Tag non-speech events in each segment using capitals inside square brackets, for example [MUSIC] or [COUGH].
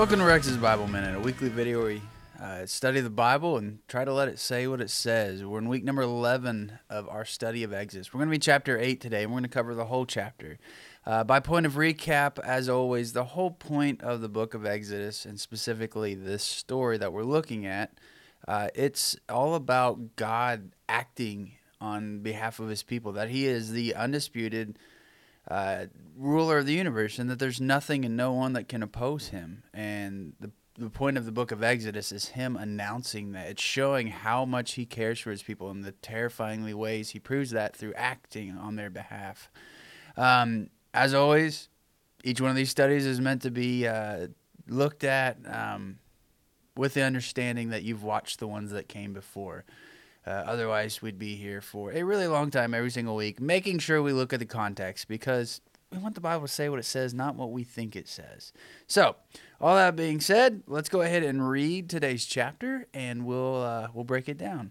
Welcome to Rex's Bible Minute, a weekly video where we uh, study the Bible and try to let it say what it says. We're in week number 11 of our study of Exodus. We're going to be chapter 8 today, and we're going to cover the whole chapter. Uh, by point of recap, as always, the whole point of the book of Exodus, and specifically this story that we're looking at, uh, it's all about God acting on behalf of his people, that he is the undisputed uh, ruler of the universe, and that there's nothing and no one that can oppose him. And the the point of the book of Exodus is him announcing that. It's showing how much he cares for his people and the terrifyingly ways he proves that through acting on their behalf. Um, as always, each one of these studies is meant to be uh, looked at um, with the understanding that you've watched the ones that came before. Uh, otherwise, we'd be here for a really long time every single week, making sure we look at the context because we want the Bible to say what it says, not what we think it says. So, all that being said, let's go ahead and read today's chapter, and we'll uh, we'll break it down.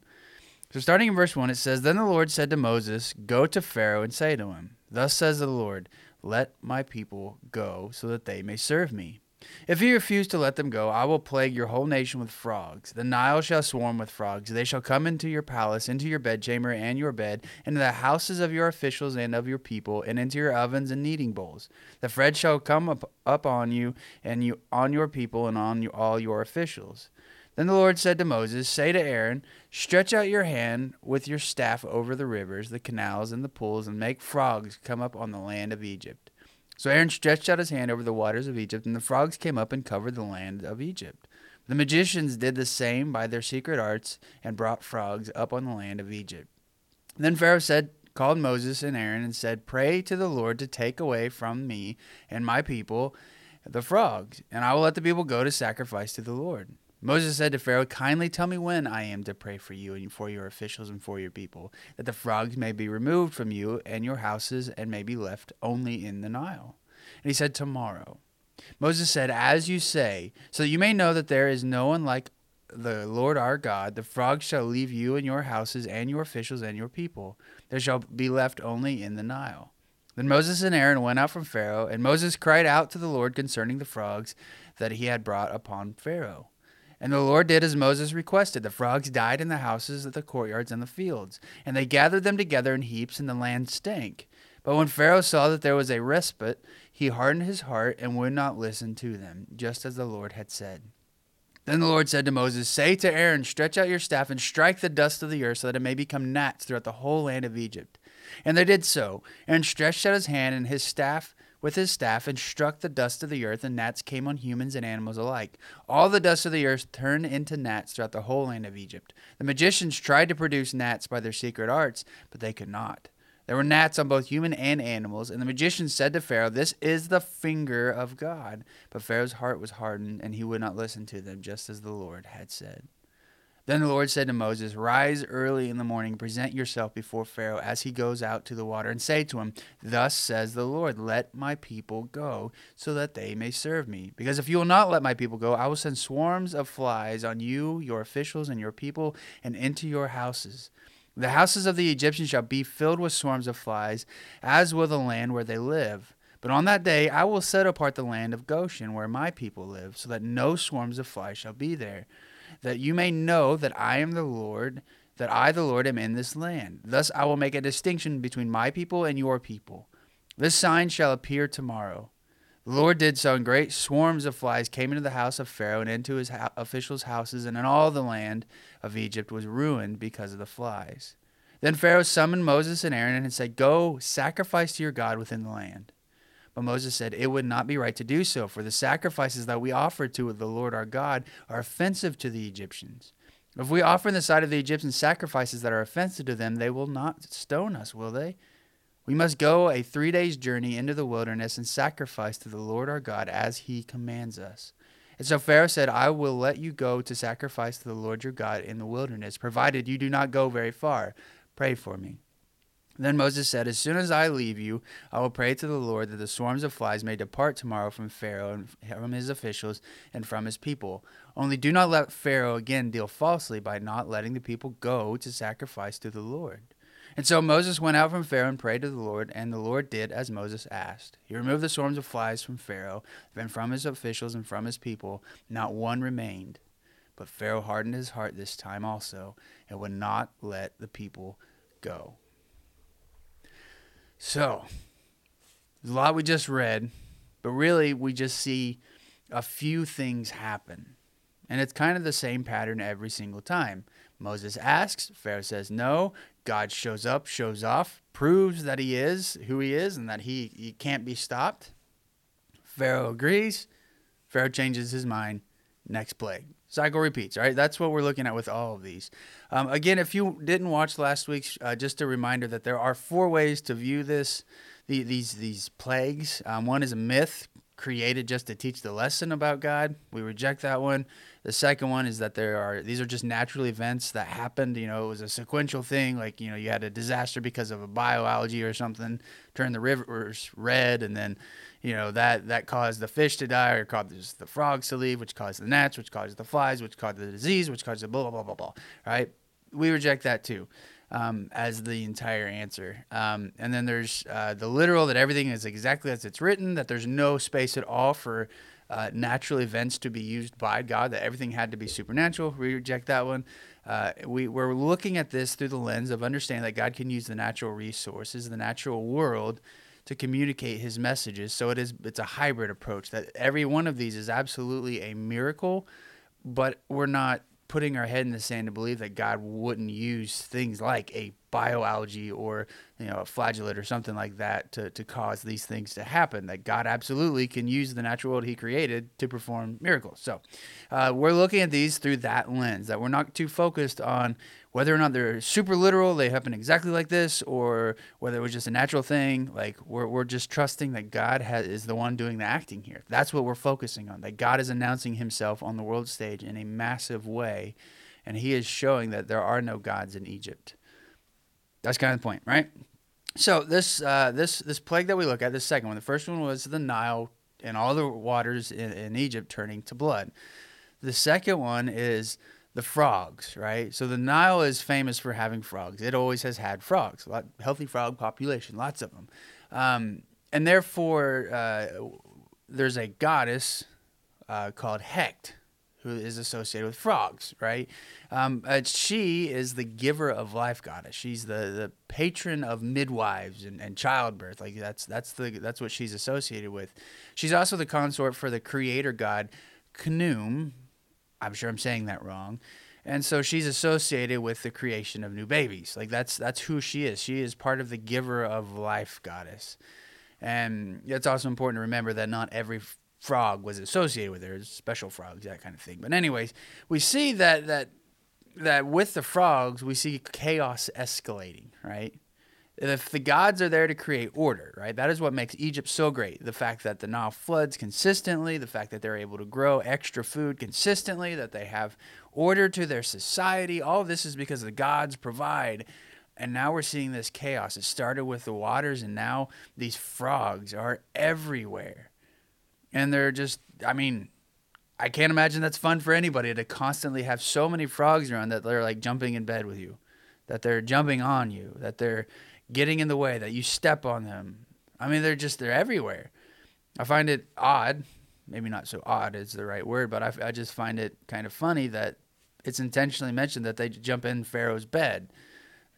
So, starting in verse one, it says, "Then the Lord said to Moses, Go to Pharaoh and say to him, Thus says the Lord, Let my people go, so that they may serve me." If you refuse to let them go, I will plague your whole nation with frogs. The Nile shall swarm with frogs. They shall come into your palace, into your bedchamber and your bed, into the houses of your officials and of your people, and into your ovens and kneading bowls. The fred shall come up, up on you and you on your people and on you, all your officials. Then the Lord said to Moses, Say to Aaron, Stretch out your hand with your staff over the rivers, the canals, and the pools, and make frogs come up on the land of Egypt. So Aaron stretched out his hand over the waters of Egypt, and the frogs came up and covered the land of Egypt. The magicians did the same by their secret arts and brought frogs up on the land of Egypt. Then Pharaoh said, called Moses and Aaron and said, Pray to the Lord to take away from me and my people the frogs, and I will let the people go to sacrifice to the Lord. Moses said to Pharaoh, Kindly tell me when I am to pray for you and for your officials and for your people, that the frogs may be removed from you and your houses and may be left only in the Nile. And he said, Tomorrow. Moses said, As you say, so that you may know that there is no one like the Lord our God, the frogs shall leave you and your houses and your officials and your people. There shall be left only in the Nile. Then Moses and Aaron went out from Pharaoh, and Moses cried out to the Lord concerning the frogs that he had brought upon Pharaoh. And the Lord did as Moses requested. The frogs died in the houses, the courtyards, and the fields. And they gathered them together in heaps, and the land stank. But when Pharaoh saw that there was a respite, he hardened his heart and would not listen to them, just as the Lord had said. Then the Lord said to Moses, Say to Aaron, Stretch out your staff and strike the dust of the earth, so that it may become gnats throughout the whole land of Egypt. And they did so. Aaron stretched out his hand and his staff with his staff and struck the dust of the earth, and gnats came on humans and animals alike. All the dust of the earth turned into gnats throughout the whole land of Egypt. The magicians tried to produce gnats by their secret arts, but they could not. There were gnats on both human and animals, and the magician said to Pharaoh, This is the finger of God. But Pharaoh's heart was hardened, and he would not listen to them, just as the Lord had said. Then the Lord said to Moses, Rise early in the morning, present yourself before Pharaoh as he goes out to the water, and say to him, Thus says the Lord, Let my people go, so that they may serve me. Because if you will not let my people go, I will send swarms of flies on you, your officials, and your people, and into your houses. The houses of the Egyptians shall be filled with swarms of flies, as will the land where they live. But on that day I will set apart the land of Goshen, where my people live, so that no swarms of flies shall be there that you may know that I am the Lord, that I, the Lord, am in this land. Thus I will make a distinction between my people and your people. This sign shall appear tomorrow. The Lord did so, and great swarms of flies came into the house of Pharaoh and into his ha- officials' houses, and in all the land of Egypt was ruined because of the flies. Then Pharaoh summoned Moses and Aaron and said, Go, sacrifice to your God within the land. But Moses said, It would not be right to do so, for the sacrifices that we offer to the Lord our God are offensive to the Egyptians. If we offer in the sight of the Egyptians sacrifices that are offensive to them, they will not stone us, will they? We must go a three days' journey into the wilderness and sacrifice to the Lord our God as he commands us. And so Pharaoh said, I will let you go to sacrifice to the Lord your God in the wilderness, provided you do not go very far. Pray for me. Then Moses said, As soon as I leave you, I will pray to the Lord that the swarms of flies may depart tomorrow from Pharaoh and from his officials and from his people. Only do not let Pharaoh again deal falsely by not letting the people go to sacrifice to the Lord. And so Moses went out from Pharaoh and prayed to the Lord, and the Lord did as Moses asked. He removed the swarms of flies from Pharaoh, and from his officials and from his people. Not one remained. But Pharaoh hardened his heart this time also, and would not let the people go. So, a lot we just read, but really we just see a few things happen. And it's kind of the same pattern every single time. Moses asks, Pharaoh says no. God shows up, shows off, proves that he is who he is and that he, he can't be stopped. Pharaoh agrees. Pharaoh changes his mind. Next plague. Cycle repeats, right? That's what we're looking at with all of these. Um, again, if you didn't watch last week's, uh, just a reminder that there are four ways to view this, the, these these plagues. Um, one is a myth created just to teach the lesson about God. We reject that one. The second one is that there are these are just natural events that happened. You know, it was a sequential thing. Like you know, you had a disaster because of a bioalgae or something, turned the rivers red, and then you know that that caused the fish to die or caused the frogs to leave, which caused the gnats, which caused the flies, which caused the disease, which caused the blah blah blah blah blah. Right? We reject that too. Um, as the entire answer. Um, and then there's uh, the literal that everything is exactly as it's written, that there's no space at all for uh, natural events to be used by God, that everything had to be supernatural. We reject that one. Uh, we, we're looking at this through the lens of understanding that God can use the natural resources, the natural world, to communicate his messages. So it is it's a hybrid approach that every one of these is absolutely a miracle, but we're not putting our head in the sand to believe that God wouldn't use things like a bioalgae or you know a flagellate or something like that to, to cause these things to happen that god absolutely can use the natural world he created to perform miracles. So uh, we're looking at these through that lens that we're not too focused on whether or not they're super literal they happen exactly like this or whether it was just a natural thing. Like we're, we're just trusting that god has, is the one doing the acting here. That's what we're focusing on that god is announcing himself on the world stage in a massive way and he is showing that there are no gods in egypt that's kind of the point, right? So this uh, this this plague that we look at, the second one, the first one was the Nile and all the waters in, in Egypt turning to blood. The second one is the frogs, right? So the Nile is famous for having frogs. It always has had frogs, a lot, healthy frog population, lots of them, um, and therefore uh, there's a goddess uh, called Heqet who is associated with frogs, right? Um, uh, she is the giver of life goddess. She's the, the patron of midwives and, and childbirth. Like that's that's the that's what she's associated with. She's also the consort for the creator god Khnum. I'm sure I'm saying that wrong. And so she's associated with the creation of new babies. Like that's that's who she is. She is part of the giver of life goddess. And it's also important to remember that not every frog was associated with her, special frogs, that kind of thing. But anyways, we see that that that with the frogs, we see chaos escalating, right? If the gods are there to create order, right? That is what makes Egypt so great. The fact that the Nile floods consistently, the fact that they're able to grow extra food consistently, that they have order to their society, all this is because the gods provide. And now we're seeing this chaos. It started with the waters, and now these frogs are everywhere and they're just I mean, I can't imagine that's fun for anybody to constantly have so many frogs around that they're like jumping in bed with you, that they're jumping on you, that they're getting in the way, that you step on them. I mean, they're just they're everywhere. I find it odd, maybe not so odd is the right word, but I, I just find it kind of funny that it's intentionally mentioned that they jump in Pharaoh's bed.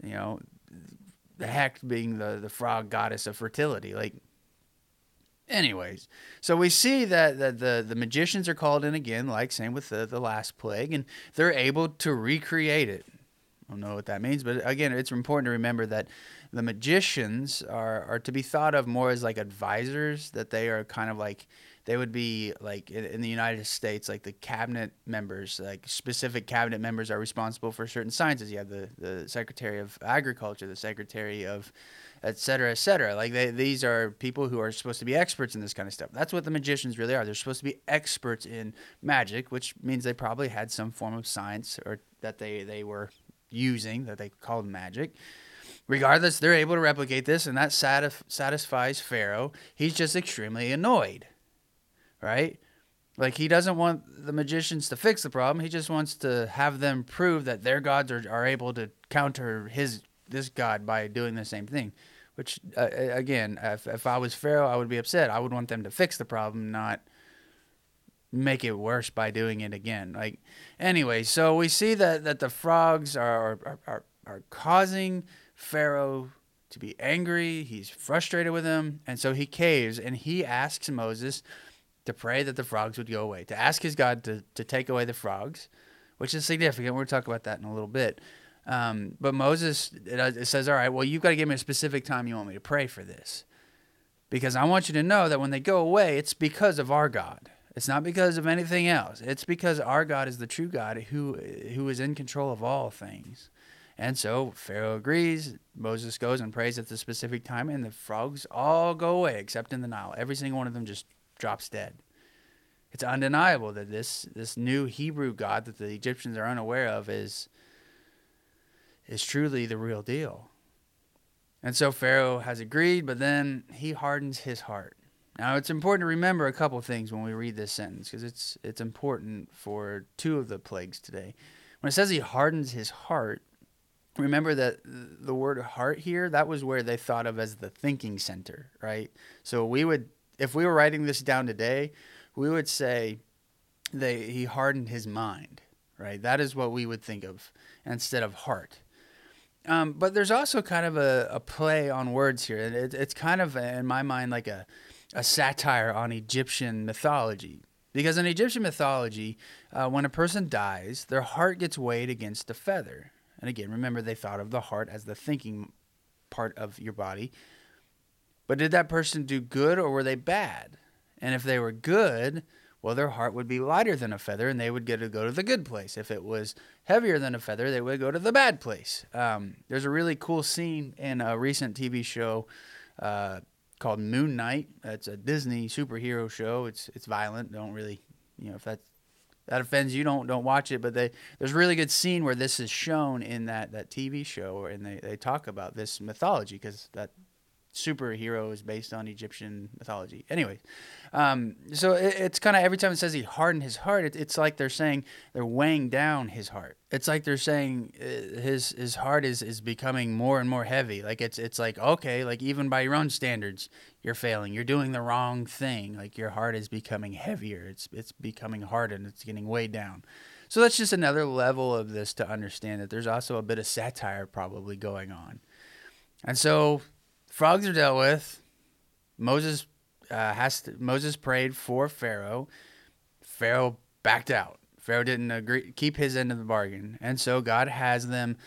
You know, the Heqet being the the frog goddess of fertility, like Anyways, so we see that, that the, the magicians are called in again, like same with the, the last plague, and they're able to recreate it. I don't know what that means, but again, it's important to remember that the magicians are, are to be thought of more as like advisors, that they are kind of like, they would be like in, the United States, like the cabinet members, like specific cabinet members are responsible for certain sciences. You have the, the Secretary of Agriculture, the Secretary of et cetera, et cetera. Like they, these are people who are supposed to be experts in this kind of stuff. That's what the magicians really are. They're supposed to be experts in magic, which means they probably had some form of science or that they, they were using that they called magic. Regardless, they're able to replicate this, and that satisf- satisfies Pharaoh. He's just extremely annoyed, right? Like he doesn't want the magicians to fix the problem. He just wants to have them prove that their gods are, are able to counter his this God by doing the same thing. Which uh, again, if, if I was Pharaoh, I would be upset. I would want them to fix the problem, not make it worse by doing it again. Like anyway, so we see that that the frogs are are, are, are causing Pharaoh to be angry. He's frustrated with them, and so he caves and he asks Moses to pray that the frogs would go away, to ask his God to, to take away the frogs, which is significant. We'll talk about that in a little bit. Um, but Moses it, it says, All right, well, you've got to give me a specific time you want me to pray for this. Because I want you to know that when they go away, it's because of our God. It's not because of anything else. It's because our God is the true God who who is in control of all things. And so Pharaoh agrees. Moses goes and prays at the specific time, and the frogs all go away except in the Nile. Every single one of them just drops dead. It's undeniable that this this new Hebrew God that the Egyptians are unaware of is is truly the real deal. And so Pharaoh has agreed, but then he hardens his heart. Now it's important to remember a couple things when we read this sentence because it's it's important for two of the plagues today. When it says he hardens his heart, remember that the word heart here that was where they thought of as the thinking center, right? So we would if we were writing this down today, we would say they he hardened his mind, right? That is what we would think of instead of heart. Um, but there's also kind of a, a play on words here. It, it's kind of, in my mind, like a, a satire on Egyptian mythology. Because in Egyptian mythology, uh, when a person dies, their heart gets weighed against a feather. And again, remember, they thought of the heart as the thinking part of your body. But did that person do good or were they bad? And if they were good, well, their heart would be lighter than a feather and they would get to go to the good place. If it was heavier than a feather, they would go to the bad place. Um, there's a really cool scene in a recent TV show uh, called Moon Knight. It's a Disney superhero show. It's it's violent. Don't really, you know, if that that offends you, don't don't watch it. But they, there's a really good scene where this is shown in that that TV show, and they, they talk about this mythology because that superhero is based on Egyptian mythology. Anyway, um, so it, it's kind of every time it says he hardened his heart, it, it's like they're saying they're weighing down his heart. It's like they're saying uh, his his heart is is becoming more and more heavy. Like it's it's like okay, like even by your own standards, you're failing. You're doing the wrong thing. Like your heart is becoming heavier. It's it's becoming hardened. It's getting weighed down. So that's just another level of this to understand that there's also a bit of satire probably going on. And so frogs are dealt with. Moses uh, has to, Moses prayed for Pharaoh. Pharaoh backed out. Pharaoh didn't agree keep his end of the bargain, and so God has them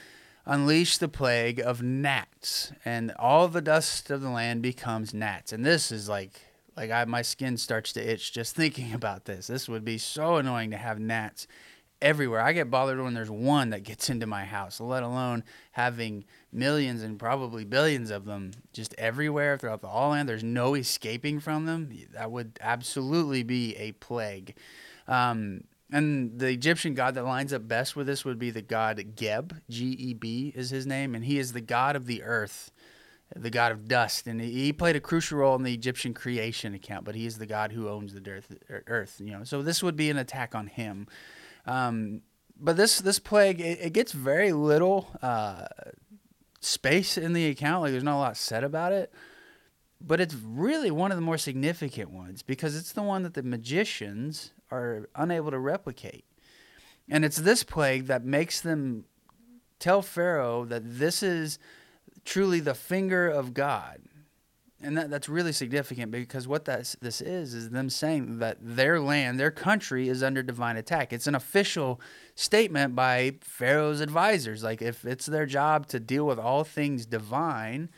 unleash the plague of gnats, and all the dust of the land becomes gnats. And this is like like I, my skin starts to itch just [LAUGHS] thinking about this. This would be so annoying to have gnats everywhere. I get bothered when there's one that gets into my house, let alone having millions and probably billions of them just everywhere throughout the all land. There's no escaping from them. That would absolutely be a plague. Um, and the Egyptian god that lines up best with this would be the god Geb, G E B is his name, and he is the god of the earth, the god of dust. And he played a crucial role in the Egyptian creation account, but he is the god who owns the earth you know, so this would be an attack on him. Um, but this this plague it, it gets very little uh, space in the account. Like there's not a lot said about it, but it's really one of the more significant ones because it's the one that the magicians are unable to replicate, and it's this plague that makes them tell Pharaoh that this is truly the finger of God and that, that's really significant because what that this is is them saying that their land, their country is under divine attack. It's an official statement by Pharaoh's advisors. Like if it's their job to deal with all things divine,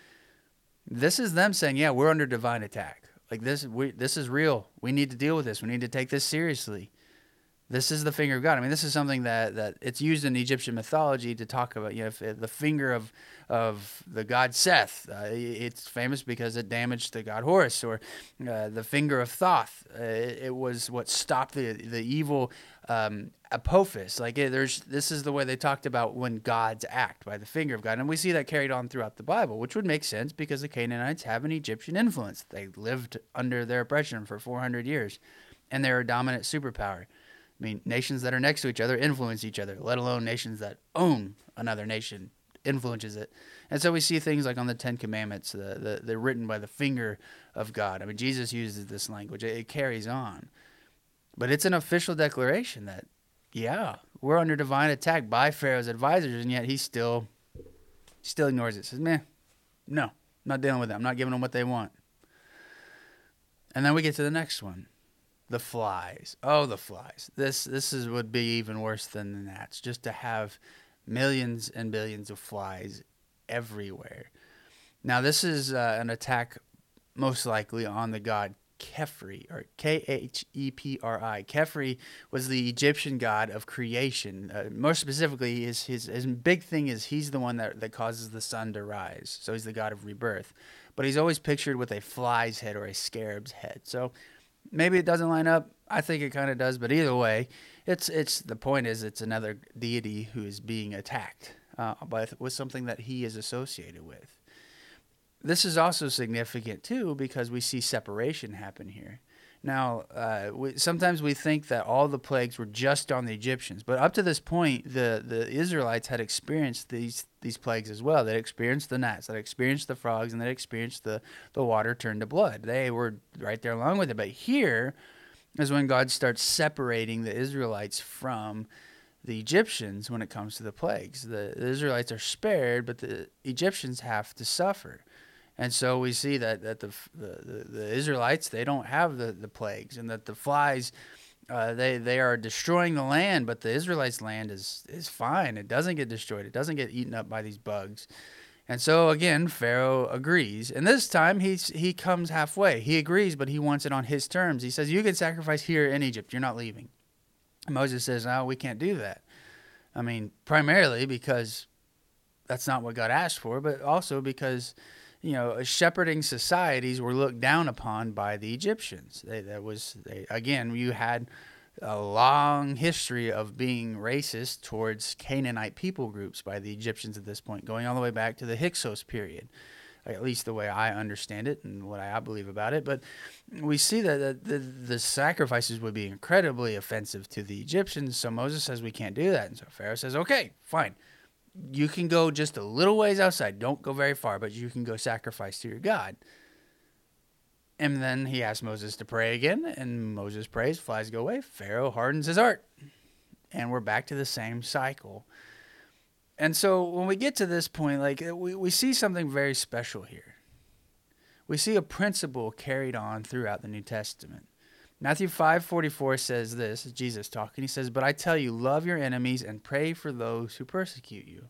this is them saying, "Yeah, we're under divine attack. Like this, we this is real. We need to deal with this. We need to take this seriously." This is the finger of God. I mean, this is something that, that it's used in Egyptian mythology to talk about. You know, if, if the finger of of the god Seth. Uh, it's famous because it damaged the god Horus, or uh, the finger of Thoth. Uh, it, it, was what stopped the the evil um, Apophis. Like there's this is the way they talked about when gods act by the finger of God, and we see that carried on throughout the Bible, which would make sense because the Canaanites have an Egyptian influence. They lived under their oppression for 400 years, and they're a dominant superpower. I mean, nations that are next to each other influence each other, let alone nations that own another nation influences it. And so we see things like on the Ten Commandments, the, the, they're written by the finger of God. I mean, Jesus uses this language, it, it carries on. But it's an official declaration that, yeah, we're under divine attack by Pharaoh's advisors, and yet he still still ignores it. Says, "Man, no, I'm not dealing with it. I'm not giving them what they want." And then we get to the next one, the flies. Oh, the flies. This this is would be even worse than the gnats. Just to have millions and billions of flies everywhere. Now, this is uh, an attack most likely on the god Khepri, or K H E P R I. Khepri was the Egyptian god of creation. Uh, more specifically, his, his, his big thing is he's the one that, that causes the sun to rise. So he's the god of rebirth. But he's always pictured with a fly's head or a scarab's head. So maybe it doesn't line up. I think it kind of does. But either way, it's it's the point is it's another deity who is being attacked uh, by, with something that he is associated with this is also significant too because we see separation happen here. Now, uh, we, sometimes we think that all the plagues were just on the Egyptians, but up to this point, the, the Israelites had experienced these these plagues as well. They experienced the gnats, they experienced the frogs, and they experienced the, the water turned to blood. They were right there along with it. But here is when God starts separating the Israelites from the Egyptians when it comes to the plagues. The, the Israelites are spared, but the Egyptians have to suffer. And so we see that, that the, the, the Israelites, they don't have the, the plagues, and that the flies, uh, they, they are destroying the land, but the Israelites' land is, is fine. It doesn't get destroyed, it doesn't get eaten up by these bugs. And so again, Pharaoh agrees. And this time he's, he comes halfway. He agrees, but he wants it on his terms. He says, You can sacrifice here in Egypt, you're not leaving. And Moses says, No, we can't do that. I mean, primarily because that's not what God asked for, but also because you know, shepherding societies were looked down upon by the Egyptians. They, that was they, again, you had a long history of being racist towards Canaanite people groups by the Egyptians at this point, going all the way back to the Hyksos period, at least the way I understand it and what I believe about it. But we see that the, the, the sacrifices would be incredibly offensive to the Egyptians. So Moses says we can't do that, and so Pharaoh says, "Okay, fine." You can go just a little ways outside. Don't go very far, but you can go sacrifice to your God. And then he asks Moses to pray again, and Moses prays, flies go away. Pharaoh hardens his heart. And we're back to the same cycle. And so when we get to this point, like uh, we, we see something very special here. We see a principle carried on throughout the New Testament. Matthew 5:44 says this, Jesus talking. He says, "But I tell you, love your enemies and pray for those who persecute you."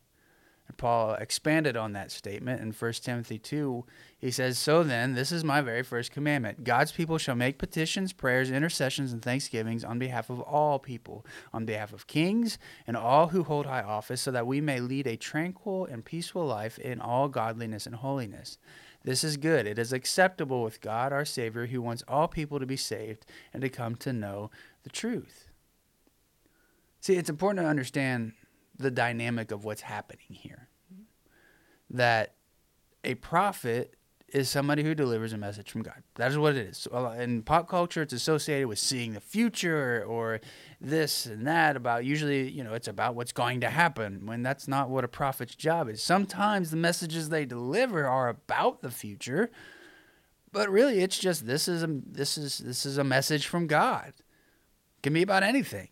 And Paul expanded on that statement in 1 Timothy 2. He says, "So then, this is my very first commandment. God's people shall make petitions, prayers, intercessions, and thanksgivings on behalf of all people, on behalf of kings and all who hold high office, so that we may lead a tranquil and peaceful life in all godliness and holiness." This is good. It is acceptable with God our Savior, who wants all people to be saved and to come to know the truth. See, it's important to understand the dynamic of what's happening here. That a prophet is somebody who delivers a message from God. That is what it is. So, in pop culture, it's associated with seeing the future or this and that about usually, you know, it's about what's going to happen when that's not what a prophet's job is. Sometimes the messages they deliver are about the future, but really it's just this is a this is this is a message from God. It can be about anything.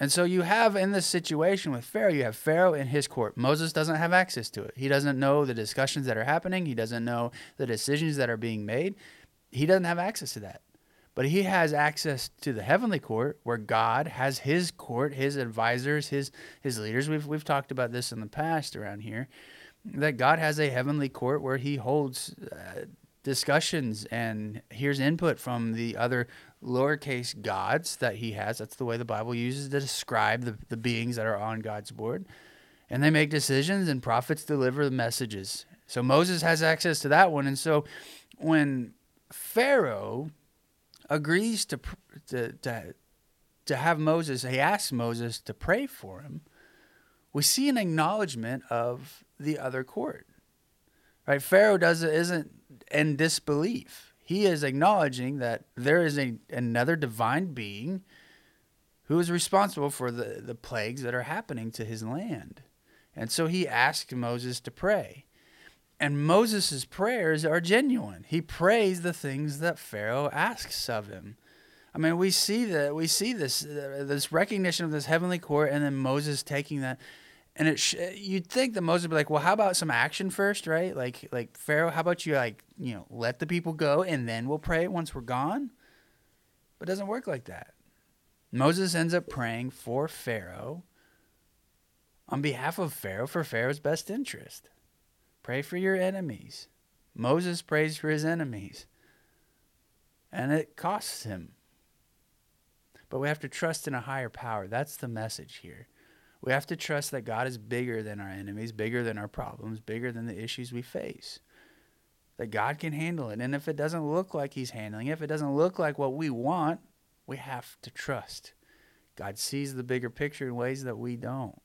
And so you have in this situation with Pharaoh, you have Pharaoh in his court. Moses doesn't have access to it. He doesn't know the discussions that are happening. He doesn't know the decisions that are being made. He doesn't have access to that. But he has access to the heavenly court where God has his court, his advisors, his his leaders. We've we've talked about this in the past around here that God has a heavenly court where he holds uh, discussions and hears input from the other lowercase gods that he has. That's the way the Bible uses to describe the, the beings that are on God's board. And they make decisions, and prophets deliver the messages. So Moses has access to that one. And so when Pharaoh agrees to, to, to, to have Moses, he asks Moses to pray for him, we see an acknowledgement of the other court. Right? Pharaoh doesn't isn't in disbelief he is acknowledging that there is a, another divine being who is responsible for the, the plagues that are happening to his land. And so he asked Moses to pray. And Moses' prayers are genuine. He prays the things that Pharaoh asks of him. I mean, we see that we see this uh, this recognition of this heavenly court, and then Moses taking that, and it sh- you'd think that Moses would be like, well, how about some action first, right? Like like Pharaoh, how about you like you know let the people go, and then we'll pray once we're gone. But it doesn't work like that. Moses ends up praying for Pharaoh on behalf of Pharaoh for Pharaoh's best interest. Pray for your enemies. Moses prays for his enemies. And it costs him. But we have to trust in a higher power. That's the message here. We have to trust that God is bigger than our enemies, bigger than our problems, bigger than the issues we face. That God can handle it. And if it doesn't look like He's handling it, if it doesn't look like what we want, we have to trust. God sees the bigger picture in ways that we don't.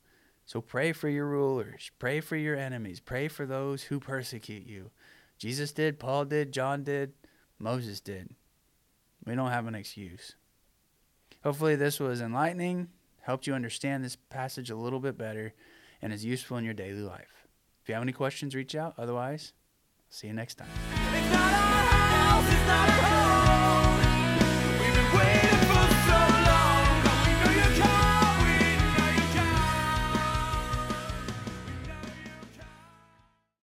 So pray for your rulers, pray for your enemies, pray for those who persecute you. Jesus did, Paul did, John did, Moses did. We don't have an excuse. Hopefully, this was enlightening, helped you understand this passage a little bit better, and is useful in your daily life. If you have any questions, reach out. Otherwise, see you next time.